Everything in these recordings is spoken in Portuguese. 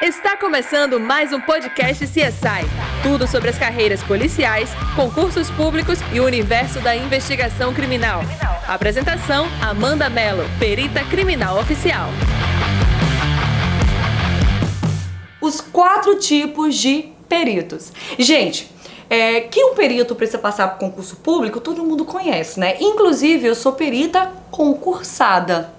Está começando mais um podcast CSI. Tudo sobre as carreiras policiais, concursos públicos e o universo da investigação criminal. Apresentação: Amanda Mello, perita criminal oficial. Os quatro tipos de peritos. Gente, é, que um perito precisa passar por concurso público, todo mundo conhece, né? Inclusive, eu sou perita concursada.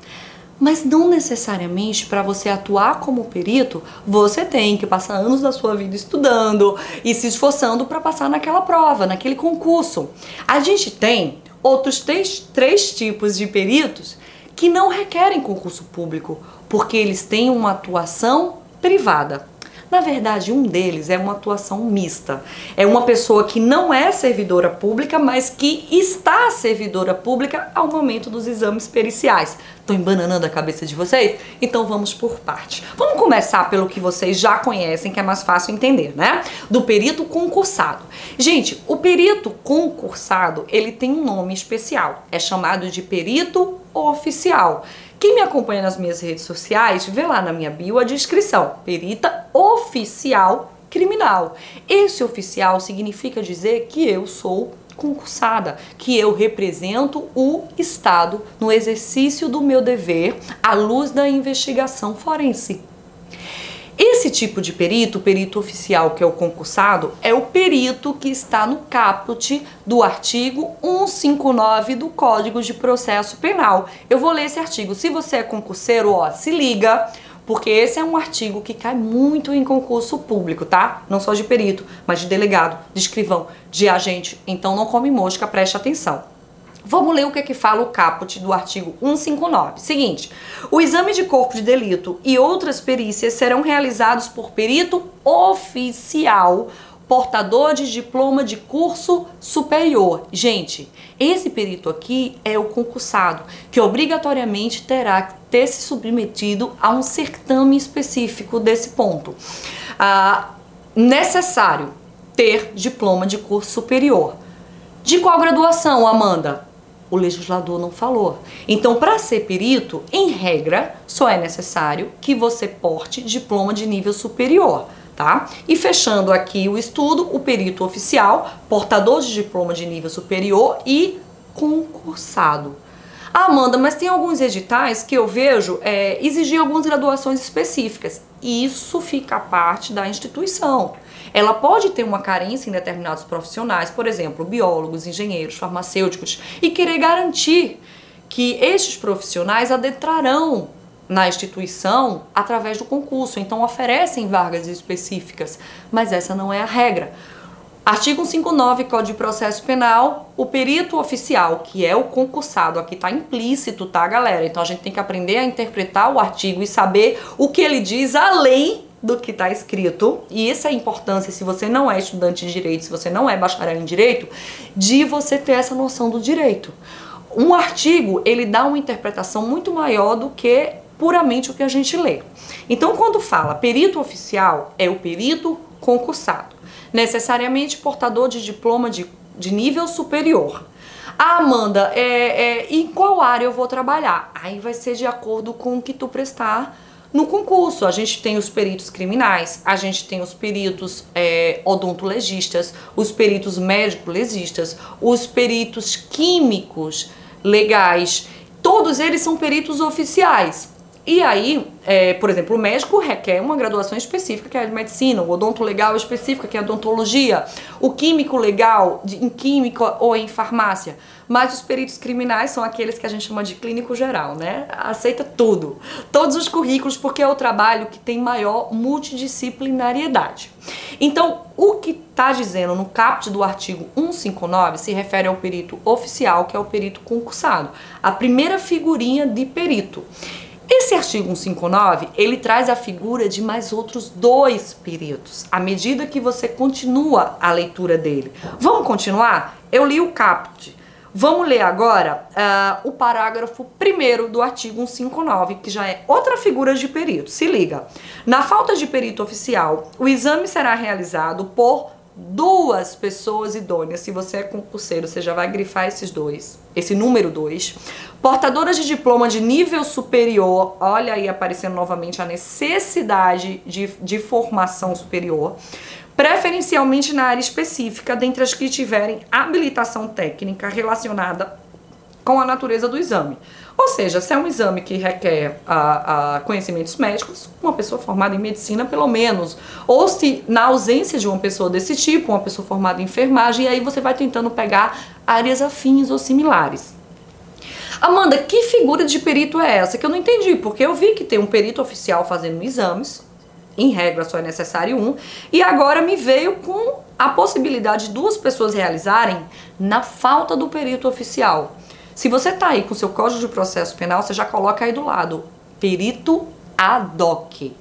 Mas não necessariamente para você atuar como perito, você tem que passar anos da sua vida estudando e se esforçando para passar naquela prova, naquele concurso. A gente tem outros três, três tipos de peritos que não requerem concurso público, porque eles têm uma atuação privada. Na verdade, um deles é uma atuação mista. É uma pessoa que não é servidora pública, mas que está servidora pública ao momento dos exames periciais. Estou embananando a cabeça de vocês? Então vamos por parte. Vamos começar pelo que vocês já conhecem, que é mais fácil entender, né? Do perito concursado. Gente, o perito concursado, ele tem um nome especial. É chamado de perito oficial. Quem me acompanha nas minhas redes sociais, vê lá na minha bio a descrição: perita oficial criminal. Esse oficial significa dizer que eu sou concursada, que eu represento o Estado no exercício do meu dever à luz da investigação forense. Esse tipo de perito, o perito oficial, que é o concursado, é o perito que está no caput do artigo 159 do Código de Processo Penal. Eu vou ler esse artigo. Se você é concurseiro, ó, se liga, porque esse é um artigo que cai muito em concurso público, tá? Não só de perito, mas de delegado, de escrivão, de agente. Então não come mosca, preste atenção. Vamos ler o que, é que fala o caput do artigo 159. Seguinte: o exame de corpo de delito e outras perícias serão realizados por perito oficial portador de diploma de curso superior. Gente, esse perito aqui é o concursado, que obrigatoriamente terá que ter se submetido a um certame específico desse ponto. Ah, necessário ter diploma de curso superior. De qual graduação, Amanda? O legislador não falou. Então, para ser perito, em regra, só é necessário que você porte diploma de nível superior. Tá? E fechando aqui o estudo, o perito oficial, portador de diploma de nível superior e concursado. Ah, Amanda, mas tem alguns editais que eu vejo é, exigir algumas graduações específicas. Isso fica a parte da instituição. Ela pode ter uma carência em determinados profissionais, por exemplo, biólogos, engenheiros, farmacêuticos, e querer garantir que estes profissionais adentrarão na instituição através do concurso, então oferecem vagas específicas, mas essa não é a regra. Artigo 159, Código de Processo Penal, o perito oficial, que é o concursado, aqui está implícito, tá, galera? Então a gente tem que aprender a interpretar o artigo e saber o que ele diz além do que está escrito. E essa é a importância, se você não é estudante de direito, se você não é bacharel em direito, de você ter essa noção do direito. Um artigo, ele dá uma interpretação muito maior do que puramente o que a gente lê. Então, quando fala perito oficial, é o perito concursado, necessariamente portador de diploma de, de nível superior. Ah, Amanda, é, é, em qual área eu vou trabalhar? Aí vai ser de acordo com o que tu prestar no concurso. A gente tem os peritos criminais, a gente tem os peritos é, odontologistas, os peritos médico-legistas, os peritos químicos legais. Todos eles são peritos oficiais. E aí, é, por exemplo, o médico requer uma graduação específica, que é a de medicina, o odonto legal específica, que é a odontologia, o químico legal, de, em química ou em farmácia. Mas os peritos criminais são aqueles que a gente chama de clínico geral, né? Aceita tudo, todos os currículos, porque é o trabalho que tem maior multidisciplinariedade. Então, o que está dizendo no caput do artigo 159 se refere ao perito oficial, que é o perito concursado, a primeira figurinha de perito. Esse artigo 159, ele traz a figura de mais outros dois peritos, à medida que você continua a leitura dele. Vamos continuar? Eu li o caput. Vamos ler agora uh, o parágrafo 1 do artigo 159, que já é outra figura de perito. Se liga. Na falta de perito oficial, o exame será realizado por duas pessoas idôneas. Se você é concurseiro, você já vai grifar esses dois, esse número dois. Portadoras de diploma de nível superior, olha aí aparecendo novamente a necessidade de, de formação superior, preferencialmente na área específica, dentre as que tiverem habilitação técnica relacionada com a natureza do exame. Ou seja, se é um exame que requer a, a conhecimentos médicos, uma pessoa formada em medicina, pelo menos. Ou se, na ausência de uma pessoa desse tipo, uma pessoa formada em enfermagem, e aí você vai tentando pegar áreas afins ou similares. Amanda, que figura de perito é essa? Que eu não entendi, porque eu vi que tem um perito oficial fazendo exames, em regra só é necessário um, e agora me veio com a possibilidade de duas pessoas realizarem na falta do perito oficial. Se você tá aí com seu Código de Processo Penal, você já coloca aí do lado perito ad hoc.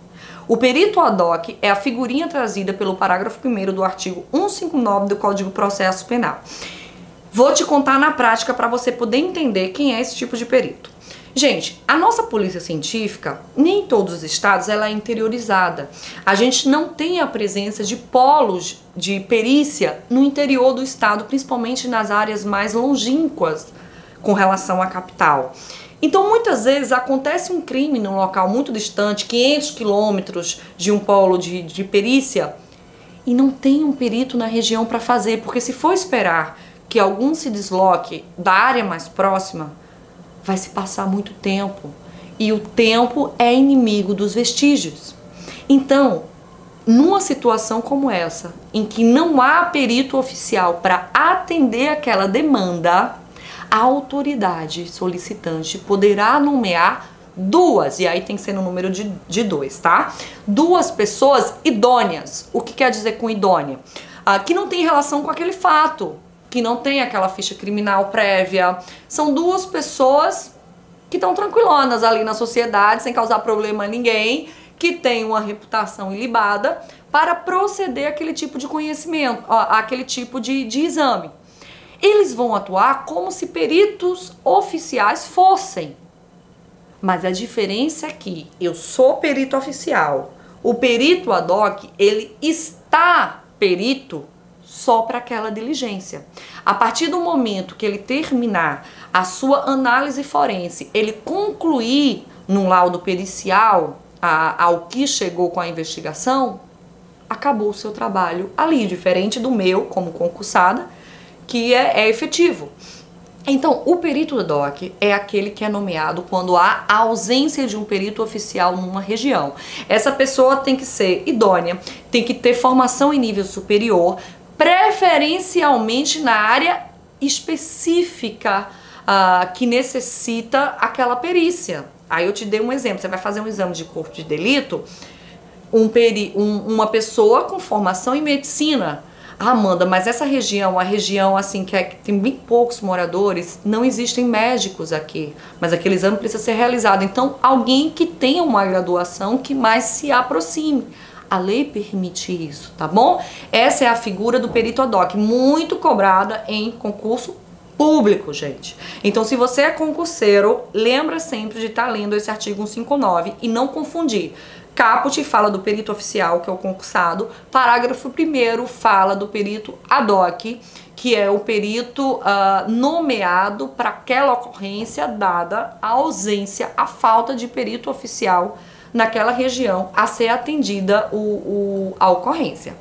O perito ad hoc é a figurinha trazida pelo parágrafo 1 do artigo 159 do Código de Processo Penal. Vou te contar na prática para você poder entender quem é esse tipo de perito. Gente, a nossa polícia científica, nem em todos os estados, ela é interiorizada. A gente não tem a presença de polos de perícia no interior do estado, principalmente nas áreas mais longínquas com relação à capital. Então, muitas vezes acontece um crime num local muito distante, 500 quilômetros de um polo de, de perícia, e não tem um perito na região para fazer, porque se for esperar que algum se desloque da área mais próxima, vai se passar muito tempo. E o tempo é inimigo dos vestígios. Então, numa situação como essa, em que não há perito oficial para atender aquela demanda, a autoridade solicitante poderá nomear duas, e aí tem que ser no número de, de dois, tá? Duas pessoas idôneas. O que quer dizer com idônea? Ah, que não tem relação com aquele fato, que não tem aquela ficha criminal prévia. São duas pessoas que estão tranquilonas ali na sociedade, sem causar problema a ninguém, que tem uma reputação ilibada para proceder aquele tipo de conhecimento, aquele tipo de, de exame eles vão atuar como se peritos oficiais fossem. Mas a diferença é que eu sou perito oficial. O perito ad hoc, ele está perito só para aquela diligência. A partir do momento que ele terminar a sua análise forense, ele concluir num laudo pericial a, ao que chegou com a investigação, acabou o seu trabalho ali, diferente do meu como concursada, que é, é efetivo. Então, o perito do DOC é aquele que é nomeado quando há ausência de um perito oficial numa região. Essa pessoa tem que ser idônea, tem que ter formação em nível superior, preferencialmente na área específica uh, que necessita aquela perícia. Aí eu te dei um exemplo: você vai fazer um exame de corpo de delito, um peri, um, uma pessoa com formação em medicina ah, Amanda, mas essa região, a região assim que, é, que tem bem poucos moradores, não existem médicos aqui, mas aquele exame precisa ser realizado. Então, alguém que tenha uma graduação que mais se aproxime. A lei permite isso, tá bom? Essa é a figura do perito ad hoc, muito cobrada em concurso público, gente. Então, se você é concurseiro, lembra sempre de estar tá lendo esse artigo 159 e não confundir. Caput fala do perito oficial, que é o concursado. Parágrafo 1 fala do perito ad hoc, que é o perito uh, nomeado para aquela ocorrência dada a ausência, a falta de perito oficial naquela região a ser atendida o, o a ocorrência.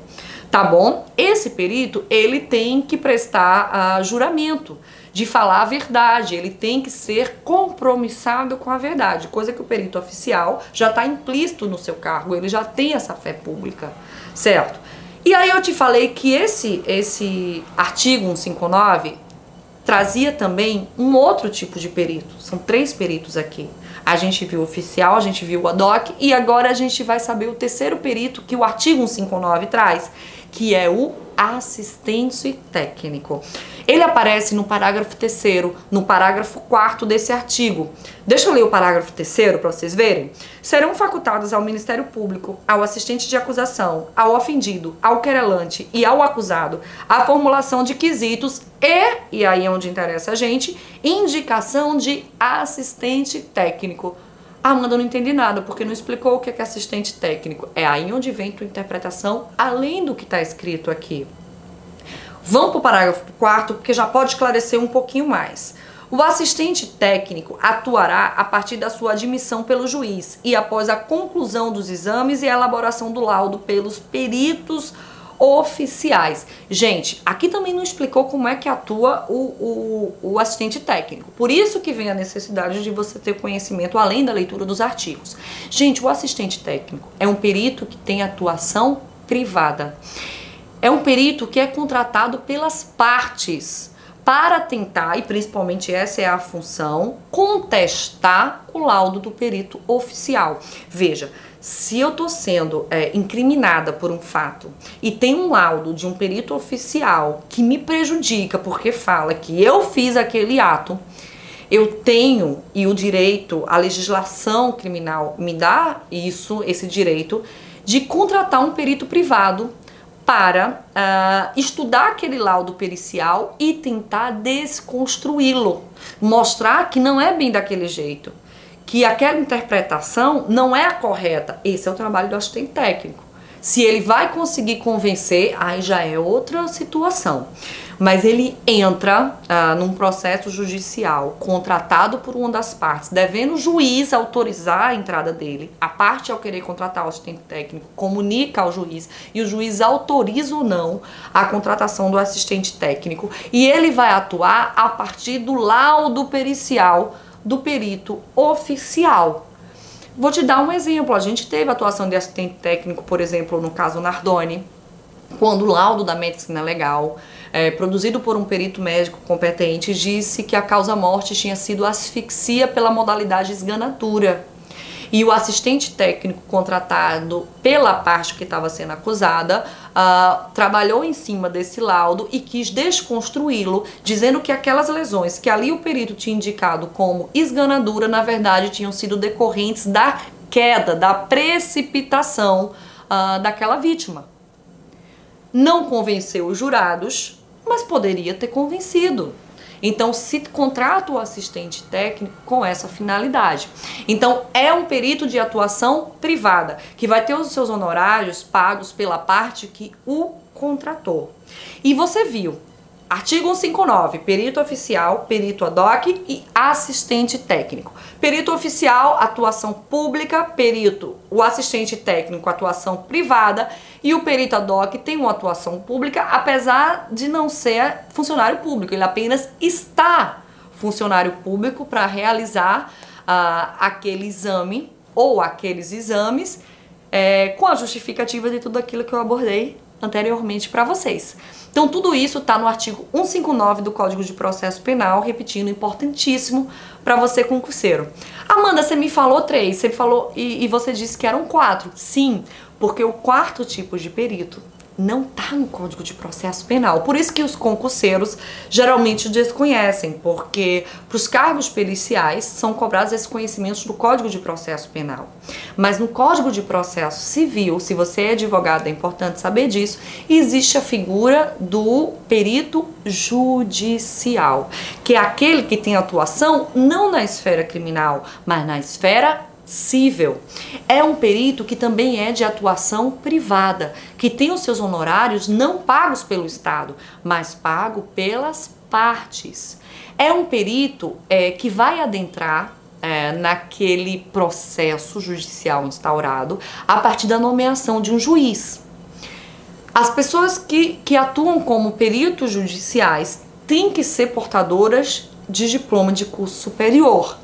Tá bom? Esse perito, ele tem que prestar uh, juramento de falar a verdade, ele tem que ser compromissado com a verdade, coisa que o perito oficial já está implícito no seu cargo, ele já tem essa fé pública, certo? E aí eu te falei que esse, esse artigo 159 trazia também um outro tipo de perito, são três peritos aqui. A gente viu o oficial, a gente viu o ad hoc e agora a gente vai saber o terceiro perito que o artigo 159 traz, que é o assistente técnico. Ele aparece no parágrafo terceiro, no parágrafo quarto desse artigo. Deixa eu ler o parágrafo terceiro para vocês verem. Serão facultados ao Ministério Público, ao assistente de acusação, ao ofendido, ao querelante e ao acusado a formulação de quesitos e, e aí é onde interessa a gente, indicação de assistente técnico. Ah, Amanda, não entendi nada, porque não explicou o que é assistente técnico. É aí onde vem tua interpretação, além do que está escrito aqui. Vamos para o parágrafo 4, porque já pode esclarecer um pouquinho mais. O assistente técnico atuará a partir da sua admissão pelo juiz e após a conclusão dos exames e a elaboração do laudo pelos peritos oficiais. Gente, aqui também não explicou como é que atua o, o, o, assistente técnico. Por isso que vem a necessidade de você ter conhecimento além da leitura dos artigos. Gente, o assistente técnico é um perito que tem atuação privada. É um perito que é contratado pelas partes para tentar, e principalmente essa é a função, contestar o laudo do perito oficial. Veja, se eu estou sendo é, incriminada por um fato e tem um laudo de um perito oficial que me prejudica porque fala que eu fiz aquele ato, eu tenho e o direito, a legislação criminal me dá isso, esse direito de contratar um perito privado para uh, estudar aquele laudo pericial e tentar desconstruí-lo, mostrar que não é bem daquele jeito que aquela interpretação não é a correta. Esse é o trabalho do assistente técnico. Se ele vai conseguir convencer, aí já é outra situação. Mas ele entra ah, num processo judicial contratado por uma das partes, devendo o juiz autorizar a entrada dele. A parte, ao querer contratar o assistente técnico, comunica ao juiz e o juiz autoriza ou não a contratação do assistente técnico. E ele vai atuar a partir do laudo pericial do perito oficial. Vou te dar um exemplo. A gente teve atuação de assistente técnico, por exemplo, no caso Nardoni, quando o laudo da medicina legal, é, produzido por um perito médico competente, disse que a causa-morte tinha sido asfixia pela modalidade esganatura e o assistente técnico contratado pela parte que estava sendo acusada uh, trabalhou em cima desse laudo e quis desconstruí-lo, dizendo que aquelas lesões que ali o perito tinha indicado como esganadura, na verdade, tinham sido decorrentes da queda, da precipitação uh, daquela vítima. Não convenceu os jurados, mas poderia ter convencido. Então, se contrata o assistente técnico com essa finalidade. Então, é um perito de atuação privada, que vai ter os seus honorários pagos pela parte que o contratou. E você viu, Artigo 159, perito oficial, perito ad hoc e assistente técnico. Perito oficial, atuação pública, perito, o assistente técnico, atuação privada e o perito ad hoc tem uma atuação pública, apesar de não ser funcionário público, ele apenas está funcionário público para realizar uh, aquele exame ou aqueles exames é, com a justificativa de tudo aquilo que eu abordei anteriormente para vocês. Então, tudo isso está no artigo 159 do Código de Processo Penal, repetindo, importantíssimo para você concurseiro. Amanda, você me falou três, você falou e, e você disse que eram quatro. Sim, porque o quarto tipo de perito não está no Código de Processo Penal. Por isso que os concurseiros geralmente desconhecem, porque para os cargos periciais são cobrados esses conhecimentos do Código de Processo Penal. Mas no Código de Processo Civil, se você é advogado, é importante saber disso, existe a figura do perito judicial, que é aquele que tem atuação não na esfera criminal, mas na esfera cível. É um perito que também é de atuação privada, que tem os seus honorários não pagos pelo Estado, mas pago pelas partes. É um perito é, que vai adentrar é, naquele processo judicial instaurado a partir da nomeação de um juiz. As pessoas que, que atuam como peritos judiciais têm que ser portadoras de diploma de curso superior.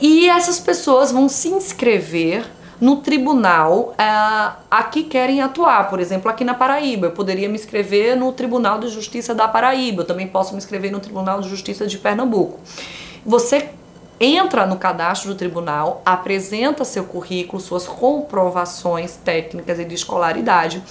E essas pessoas vão se inscrever no tribunal uh, a que querem atuar. Por exemplo, aqui na Paraíba, eu poderia me inscrever no Tribunal de Justiça da Paraíba, eu também posso me inscrever no Tribunal de Justiça de Pernambuco. Você entra no cadastro do tribunal, apresenta seu currículo, suas comprovações técnicas e de escolaridade,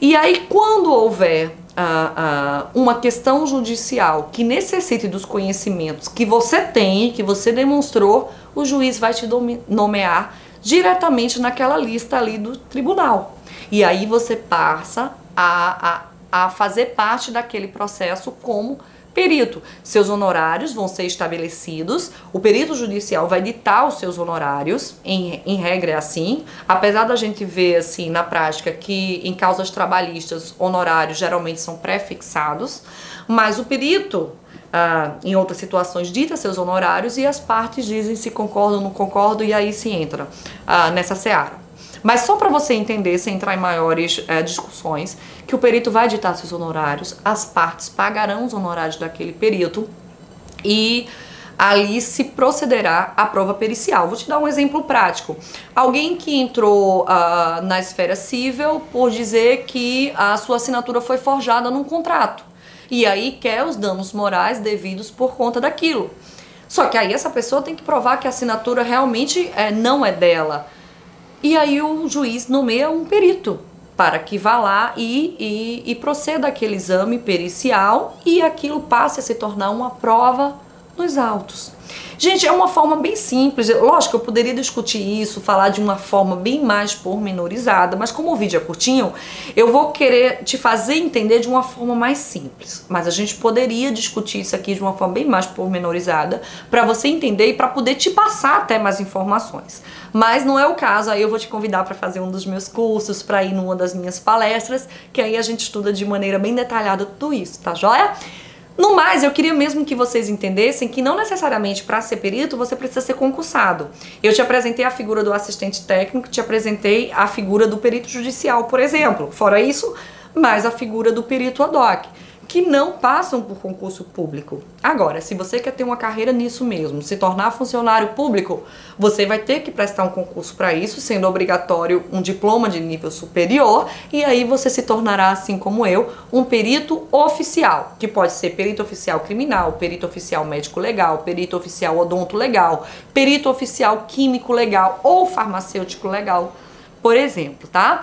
e aí, quando houver uh, uh, uma questão judicial que necessite dos conhecimentos que você tem, que você demonstrou, o juiz vai te nomear diretamente naquela lista ali do tribunal. E aí você passa a, a, a fazer parte daquele processo como perito. Seus honorários vão ser estabelecidos, o perito judicial vai ditar os seus honorários, em, em regra é assim, apesar da gente ver assim na prática que em causas trabalhistas honorários geralmente são pré-fixados, mas o perito ah, em outras situações dita seus honorários e as partes dizem se concordam ou não concordam e aí se entra ah, nessa seara. Mas só para você entender, sem entrar em maiores é, discussões, que o perito vai ditar seus honorários, as partes pagarão os honorários daquele perito e ali se procederá à prova pericial. Vou te dar um exemplo prático. Alguém que entrou uh, na esfera civil por dizer que a sua assinatura foi forjada num contrato e aí quer os danos morais devidos por conta daquilo. Só que aí essa pessoa tem que provar que a assinatura realmente é, não é dela. E aí o juiz nomeia um perito para que vá lá e, e, e proceda aquele exame pericial e aquilo passe a se tornar uma prova nos autos. Gente, é uma forma bem simples. Lógico, eu poderia discutir isso, falar de uma forma bem mais pormenorizada, mas como o vídeo é curtinho, eu vou querer te fazer entender de uma forma mais simples. Mas a gente poderia discutir isso aqui de uma forma bem mais pormenorizada para você entender e para poder te passar até mais informações. Mas não é o caso, aí eu vou te convidar para fazer um dos meus cursos, para ir numa das minhas palestras, que aí a gente estuda de maneira bem detalhada tudo isso, tá joia? No mais, eu queria mesmo que vocês entendessem que não necessariamente para ser perito você precisa ser concursado. Eu te apresentei a figura do assistente técnico, te apresentei a figura do perito judicial, por exemplo. Fora isso, mais a figura do perito ad hoc que não passam por concurso público. Agora, se você quer ter uma carreira nisso mesmo, se tornar funcionário público, você vai ter que prestar um concurso para isso, sendo obrigatório um diploma de nível superior, e aí você se tornará, assim como eu, um perito oficial, que pode ser perito oficial criminal, perito oficial médico legal, perito oficial odonto legal, perito oficial químico legal ou farmacêutico legal, por exemplo, tá?